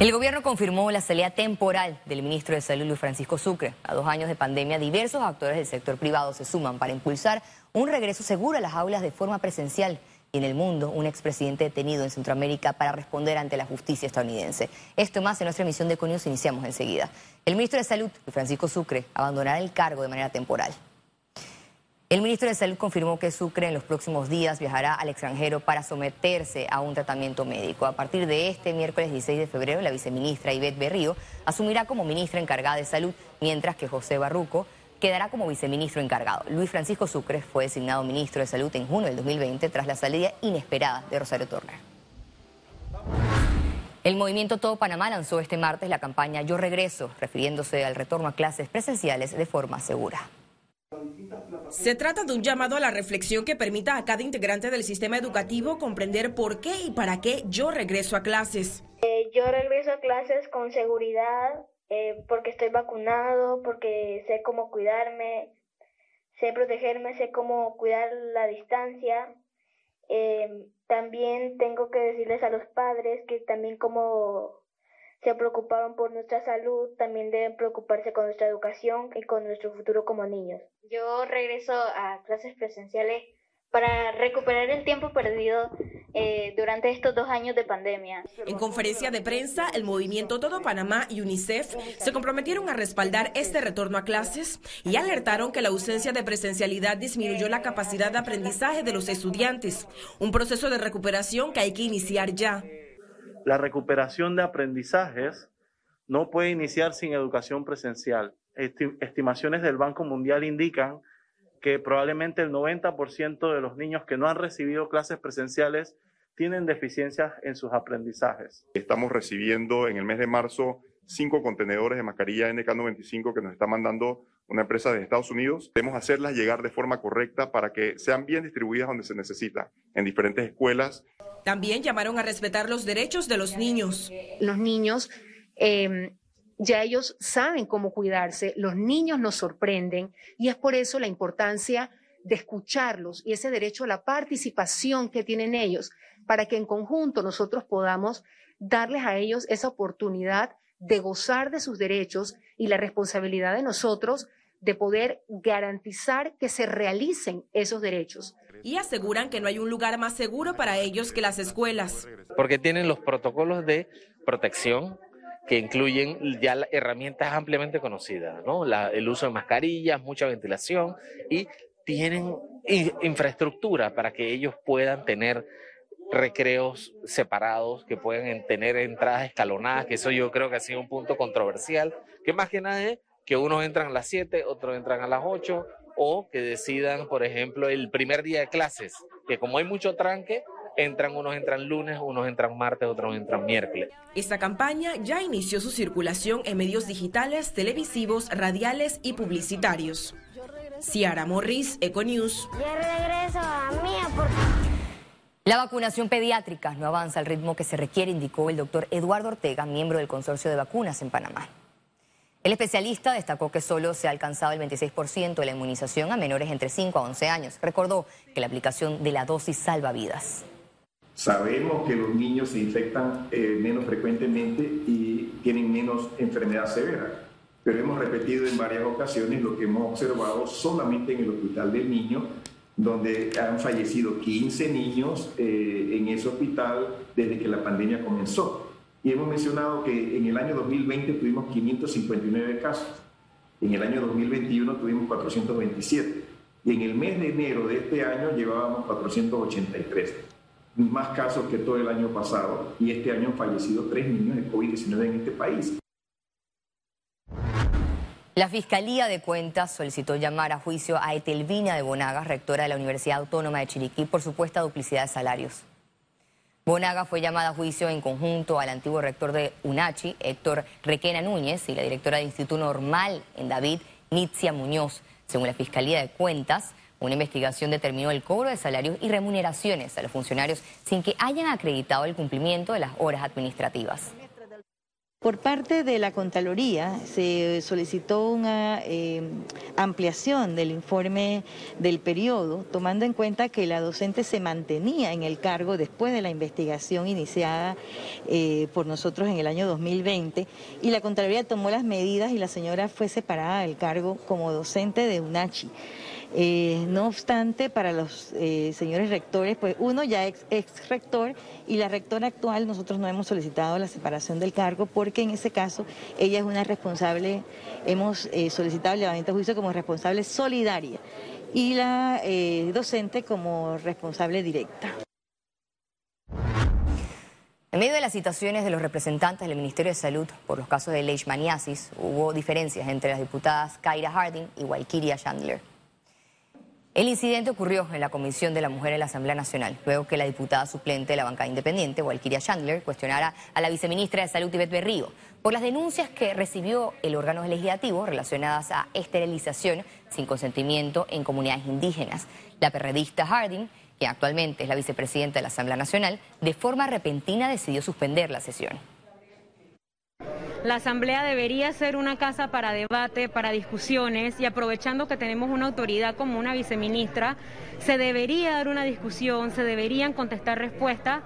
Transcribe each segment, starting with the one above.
El gobierno confirmó la salida temporal del ministro de Salud, Luis Francisco Sucre. A dos años de pandemia, diversos actores del sector privado se suman para impulsar un regreso seguro a las aulas de forma presencial. Y en el mundo, un expresidente detenido en Centroamérica para responder ante la justicia estadounidense. Esto más en nuestra emisión de Conius iniciamos enseguida. El ministro de Salud, Luis Francisco Sucre, abandonará el cargo de manera temporal. El ministro de Salud confirmó que Sucre en los próximos días viajará al extranjero para someterse a un tratamiento médico. A partir de este miércoles 16 de febrero, la viceministra Ivette Berrío asumirá como ministra encargada de salud, mientras que José Barruco quedará como viceministro encargado. Luis Francisco Sucre fue designado ministro de Salud en junio del 2020 tras la salida inesperada de Rosario Turner. El movimiento Todo Panamá lanzó este martes la campaña Yo Regreso, refiriéndose al retorno a clases presenciales de forma segura. Se trata de un llamado a la reflexión que permita a cada integrante del sistema educativo comprender por qué y para qué yo regreso a clases. Eh, yo regreso a clases con seguridad, eh, porque estoy vacunado, porque sé cómo cuidarme, sé protegerme, sé cómo cuidar la distancia. Eh, también tengo que decirles a los padres que también como se preocuparon por nuestra salud, también deben preocuparse con nuestra educación y con nuestro futuro como niños. Yo regreso a clases presenciales para recuperar el tiempo perdido eh, durante estos dos años de pandemia. En conferencia de prensa, el movimiento Todo Panamá y UNICEF se comprometieron a respaldar este retorno a clases y alertaron que la ausencia de presencialidad disminuyó la capacidad de aprendizaje de los estudiantes, un proceso de recuperación que hay que iniciar ya la recuperación de aprendizajes no puede iniciar sin educación presencial. Estimaciones del Banco Mundial indican que probablemente el 90% de los niños que no han recibido clases presenciales tienen deficiencias en sus aprendizajes. Estamos recibiendo en el mes de marzo cinco contenedores de mascarilla NK95 que nos está mandando una empresa de Estados Unidos. Debemos hacerlas llegar de forma correcta para que sean bien distribuidas donde se necesita, en diferentes escuelas. También llamaron a respetar los derechos de los niños. Los niños, em, ya ellos saben cómo cuidarse, los niños nos sorprenden y es por eso la importancia de escucharlos y ese derecho a la participación que tienen ellos, para que en conjunto nosotros podamos darles a ellos esa oportunidad de gozar de sus derechos y la responsabilidad de nosotros de poder garantizar que se realicen esos derechos. Y aseguran que no hay un lugar más seguro para ellos que las escuelas. Porque tienen los protocolos de protección que incluyen ya herramientas ampliamente conocidas, ¿no? el uso de mascarillas, mucha ventilación y tienen infraestructura para que ellos puedan tener recreos separados, que pueden tener entradas escalonadas, que eso yo creo que ha sido un punto controversial, que más que nada es que unos entran a las 7, otros entran a las 8, o que decidan, por ejemplo, el primer día de clases, que como hay mucho tranque, entran, unos entran lunes, unos entran martes, otros entran miércoles. Esta campaña ya inició su circulación en medios digitales, televisivos, radiales y publicitarios. Ciara Morris, Econews. Yo regreso a mí la vacunación pediátrica no avanza al ritmo que se requiere, indicó el doctor Eduardo Ortega, miembro del consorcio de vacunas en Panamá. El especialista destacó que solo se ha alcanzado el 26% de la inmunización a menores entre 5 a 11 años. Recordó que la aplicación de la dosis salva vidas. Sabemos que los niños se infectan eh, menos frecuentemente y tienen menos enfermedad severa, pero hemos repetido en varias ocasiones lo que hemos observado solamente en el hospital del niño donde han fallecido 15 niños eh, en ese hospital desde que la pandemia comenzó. Y hemos mencionado que en el año 2020 tuvimos 559 casos, en el año 2021 tuvimos 427 y en el mes de enero de este año llevábamos 483, más casos que todo el año pasado y este año han fallecido tres niños de COVID-19 en este país. La Fiscalía de Cuentas solicitó llamar a juicio a Etelvina de Bonaga, rectora de la Universidad Autónoma de Chiriquí, por supuesta duplicidad de salarios. Bonaga fue llamada a juicio en conjunto al antiguo rector de UNACHI, Héctor Requena Núñez, y la directora de Instituto Normal en David, Nitzia Muñoz. Según la Fiscalía de Cuentas, una investigación determinó el cobro de salarios y remuneraciones a los funcionarios sin que hayan acreditado el cumplimiento de las horas administrativas. Por parte de la Contraloría se solicitó una eh, ampliación del informe del periodo, tomando en cuenta que la docente se mantenía en el cargo después de la investigación iniciada eh, por nosotros en el año 2020 y la Contraloría tomó las medidas y la señora fue separada del cargo como docente de UNACHI. Eh, no obstante, para los eh, señores rectores, pues uno ya ex, ex, rector y la rectora actual, nosotros no hemos solicitado la separación del cargo porque en ese caso ella es una responsable, hemos eh, solicitado el levantamiento de juicio como responsable solidaria y la docente como responsable directa. En medio de las citaciones de los representantes del Ministerio de Salud por los casos de leishmaniasis, hubo diferencias entre las diputadas Kaira Harding y Walkiria Chandler. El incidente ocurrió en la Comisión de la Mujer en la Asamblea Nacional, luego que la diputada suplente de la bancada independiente, Walkiria Chandler, cuestionara a la viceministra de Salud, Ivette Berrío, por las denuncias que recibió el órgano legislativo relacionadas a esterilización sin consentimiento en comunidades indígenas. La perredista Harding, que actualmente es la vicepresidenta de la Asamblea Nacional, de forma repentina decidió suspender la sesión. La Asamblea debería ser una casa para debate, para discusiones y aprovechando que tenemos una autoridad como una viceministra, se debería dar una discusión, se deberían contestar respuestas,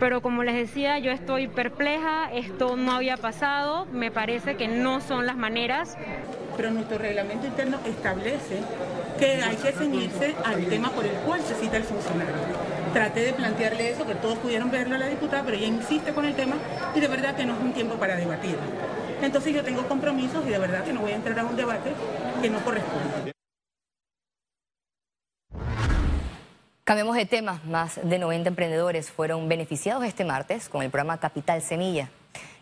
pero como les decía, yo estoy perpleja, esto no había pasado, me parece que no son las maneras. Pero nuestro reglamento interno establece que hay que ceñirse al tema por el cual se cita el funcionario traté de plantearle eso, que todos pudieron verlo a la diputada, pero ella insiste con el tema y de verdad que no es un tiempo para debatir. Entonces yo tengo compromisos y de verdad que no voy a entrar a un debate que no corresponde. Cambiemos de tema. Más de 90 emprendedores fueron beneficiados este martes con el programa Capital Semilla.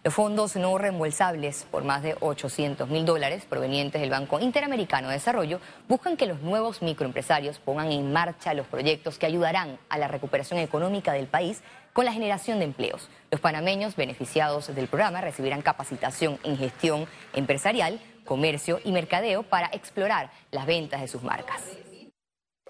Los fondos no reembolsables por más de 800 mil dólares provenientes del Banco Interamericano de Desarrollo buscan que los nuevos microempresarios pongan en marcha los proyectos que ayudarán a la recuperación económica del país con la generación de empleos. Los panameños beneficiados del programa recibirán capacitación en gestión empresarial, comercio y mercadeo para explorar las ventas de sus marcas.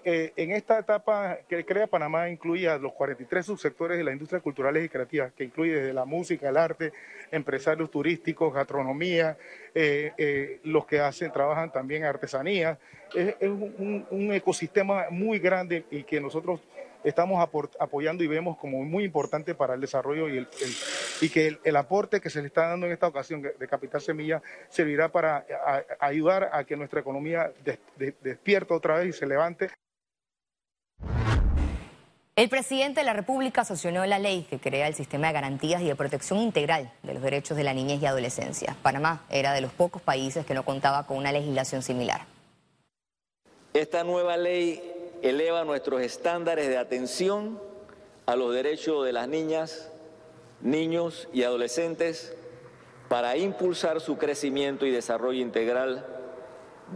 Eh, en esta etapa que crea Panamá incluye los 43 subsectores de la industria culturales y creativas, que incluye desde la música, el arte, empresarios turísticos, gastronomía, eh, eh, los que hacen, trabajan también artesanía. Es, un, ecosistema muy grande y que nosotros estamos apoyando y vemos como muy importante para el desarrollo y, que el, aporte que se le está dando en esta ocasión de Capital Semilla servirá para ayudar a que nuestra economía des, de, despierte otra vez y se levante. El presidente de la República sancionó la ley que crea el sistema de garantías y de protección integral de los derechos de la niñez y adolescencia. Panamá era de los pocos países que no contaba con una legislación similar. Esta nueva ley eleva nuestros estándares de atención a los derechos de las niñas, niños y adolescentes para impulsar su crecimiento y desarrollo integral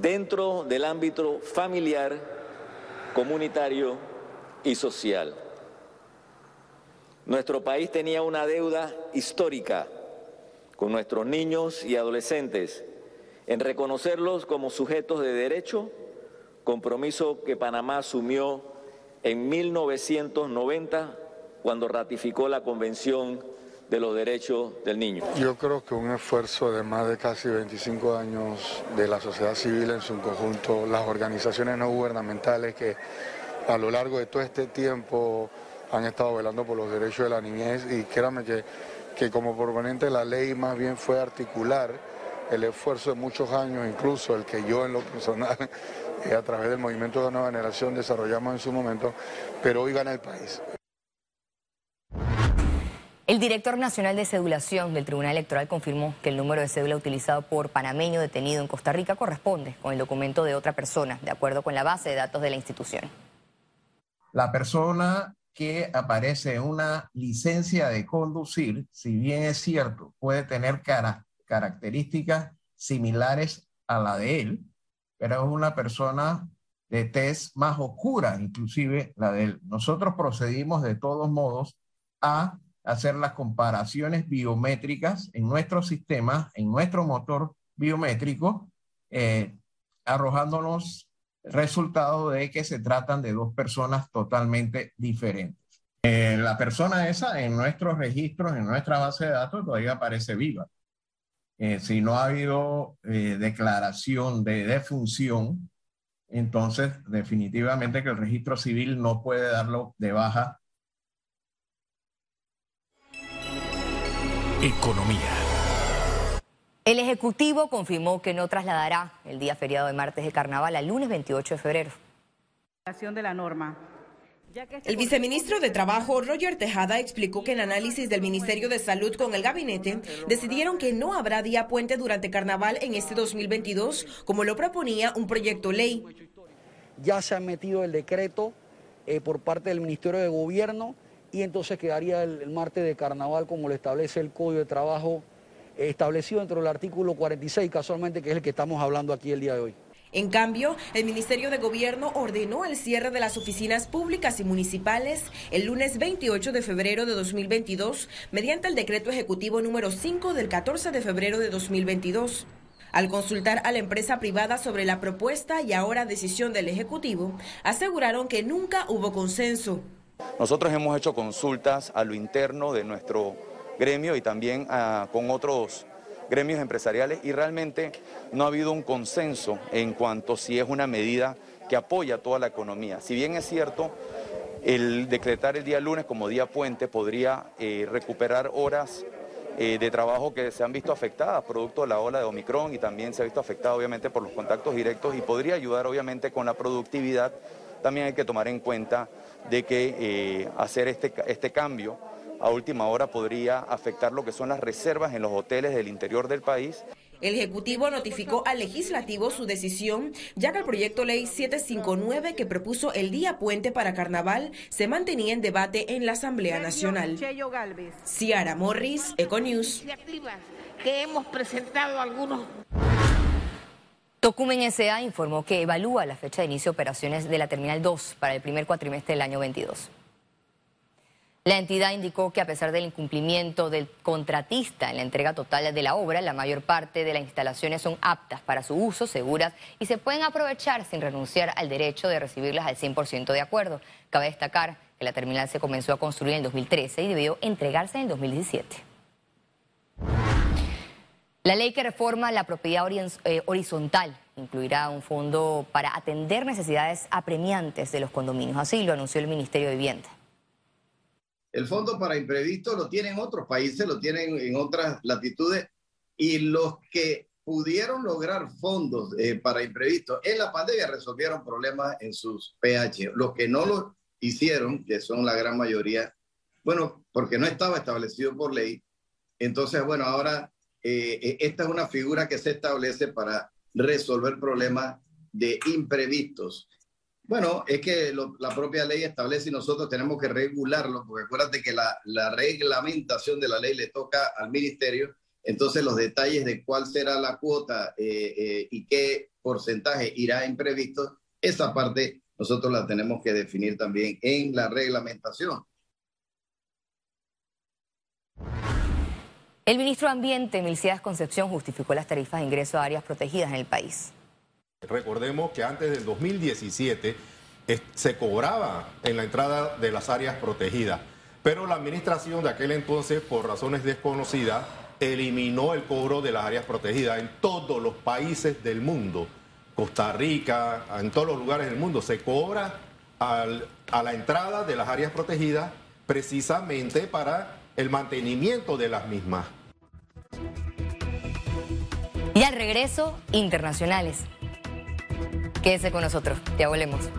dentro del ámbito familiar, comunitario y social. Nuestro país tenía una deuda histórica con nuestros niños y adolescentes en reconocerlos como sujetos de derecho, compromiso que Panamá asumió en 1990 cuando ratificó la Convención de los Derechos del Niño. Yo creo que un esfuerzo de más de casi 25 años de la sociedad civil en su conjunto, las organizaciones no gubernamentales que a lo largo de todo este tiempo han estado velando por los derechos de la niñez y créanme que, que como proponente de la ley más bien fue articular el esfuerzo de muchos años, incluso el que yo en lo personal, eh, a través del movimiento de la nueva generación desarrollamos en su momento, pero hoy gana el país. El director nacional de cedulación del Tribunal Electoral confirmó que el número de cédula utilizado por panameño detenido en Costa Rica corresponde con el documento de otra persona, de acuerdo con la base de datos de la institución. La persona que aparece una licencia de conducir, si bien es cierto, puede tener cara, características similares a la de él, pero es una persona de tez más oscura, inclusive la de él. Nosotros procedimos de todos modos a hacer las comparaciones biométricas en nuestro sistema, en nuestro motor biométrico, eh, arrojándonos resultado de que se tratan de dos personas totalmente diferentes. Eh, la persona esa en nuestros registros, en nuestra base de datos, todavía aparece viva. Eh, si no ha habido eh, declaración de defunción, entonces definitivamente que el registro civil no puede darlo de baja. Economía. El Ejecutivo confirmó que no trasladará el día feriado de martes de carnaval al lunes 28 de febrero. De la norma. El viceministro de Trabajo, Roger Tejada, explicó que en análisis del Ministerio de Salud con el gabinete, decidieron que no habrá día puente durante carnaval en este 2022, como lo proponía un proyecto ley. Ya se ha metido el decreto eh, por parte del Ministerio de Gobierno y entonces quedaría el, martes de carnaval como lo establece el Código de Trabajo establecido dentro del artículo 46, casualmente, que es el que estamos hablando aquí el día de hoy. En cambio, el Ministerio de Gobierno ordenó el cierre de las oficinas públicas y municipales el lunes 28 de febrero de 2022 mediante el decreto ejecutivo número 5 del 14 de febrero de 2022. Al consultar a la empresa privada sobre la propuesta y ahora decisión del Ejecutivo, aseguraron que nunca hubo consenso. Nosotros hemos hecho consultas a lo interno de nuestro gremio y también ah, con otros gremios empresariales y realmente no ha habido un consenso en cuanto si es una medida que apoya toda la economía. Si bien es cierto, el decretar el día lunes como día puente podría eh, recuperar horas eh, de trabajo que se han visto afectadas producto de la ola de Omicron y también se ha visto afectada obviamente por los contactos directos y podría ayudar obviamente con la productividad. También hay que tomar en cuenta de que eh, hacer este, este cambio a última hora podría afectar lo que son las reservas en los hoteles del interior del país. El Ejecutivo notificó al Legislativo su decisión, ya que el proyecto ley 759 que propuso el día puente para carnaval se mantenía en debate en la Asamblea Nacional. Ciara Morris, Econews. Que hemos presentado algunos. Tocumen S.A. informó que evalúa la fecha de inicio de operaciones de la Terminal 2 para el primer cuatrimestre del año 22. La entidad indicó que a pesar del incumplimiento del contratista en la entrega total de la obra, la mayor parte de las instalaciones son aptas para su uso, seguras y se pueden aprovechar sin renunciar al derecho de recibirlas al 100% de acuerdo. Cabe destacar que la terminal se comenzó a construir en el 2013 y debió entregarse en el 2017. La ley que reforma la propiedad eh, horizontal incluirá un fondo para atender necesidades apremiantes de los condominios. Así lo anunció el Ministerio de Vivienda. El fondo para imprevistos lo tienen otros países, lo tienen en otras latitudes y los que pudieron lograr fondos eh, para imprevistos en la pandemia resolvieron problemas en sus PH. Los que no lo hicieron, que son la gran mayoría, bueno, porque no estaba establecido por ley, entonces, bueno, ahora eh, eh, esta es una figura que se establece para resolver problemas de imprevistos. Bueno, es que la propia ley establece y nosotros tenemos que regularlo, porque acuérdate que la, reglamentación de la ley le toca al ministerio, entonces los detalles de cuál será la cuota eh, eh, y qué porcentaje irá imprevisto, esa parte nosotros la tenemos que definir también en la reglamentación. El ministro de Ambiente, Milciades Concepción, justificó las tarifas de ingreso a áreas protegidas en el país. Recordemos que antes del 2017 se cobraba en la entrada de las áreas protegidas, pero la administración de aquel entonces, por razones desconocidas, eliminó el cobro de las áreas protegidas en todos los países del mundo. Costa Rica, en todos los lugares del mundo, se cobra a la entrada de las áreas protegidas precisamente para el mantenimiento de las mismas. Y al regreso, internacionales. Quédese con nosotros, ya volvemos.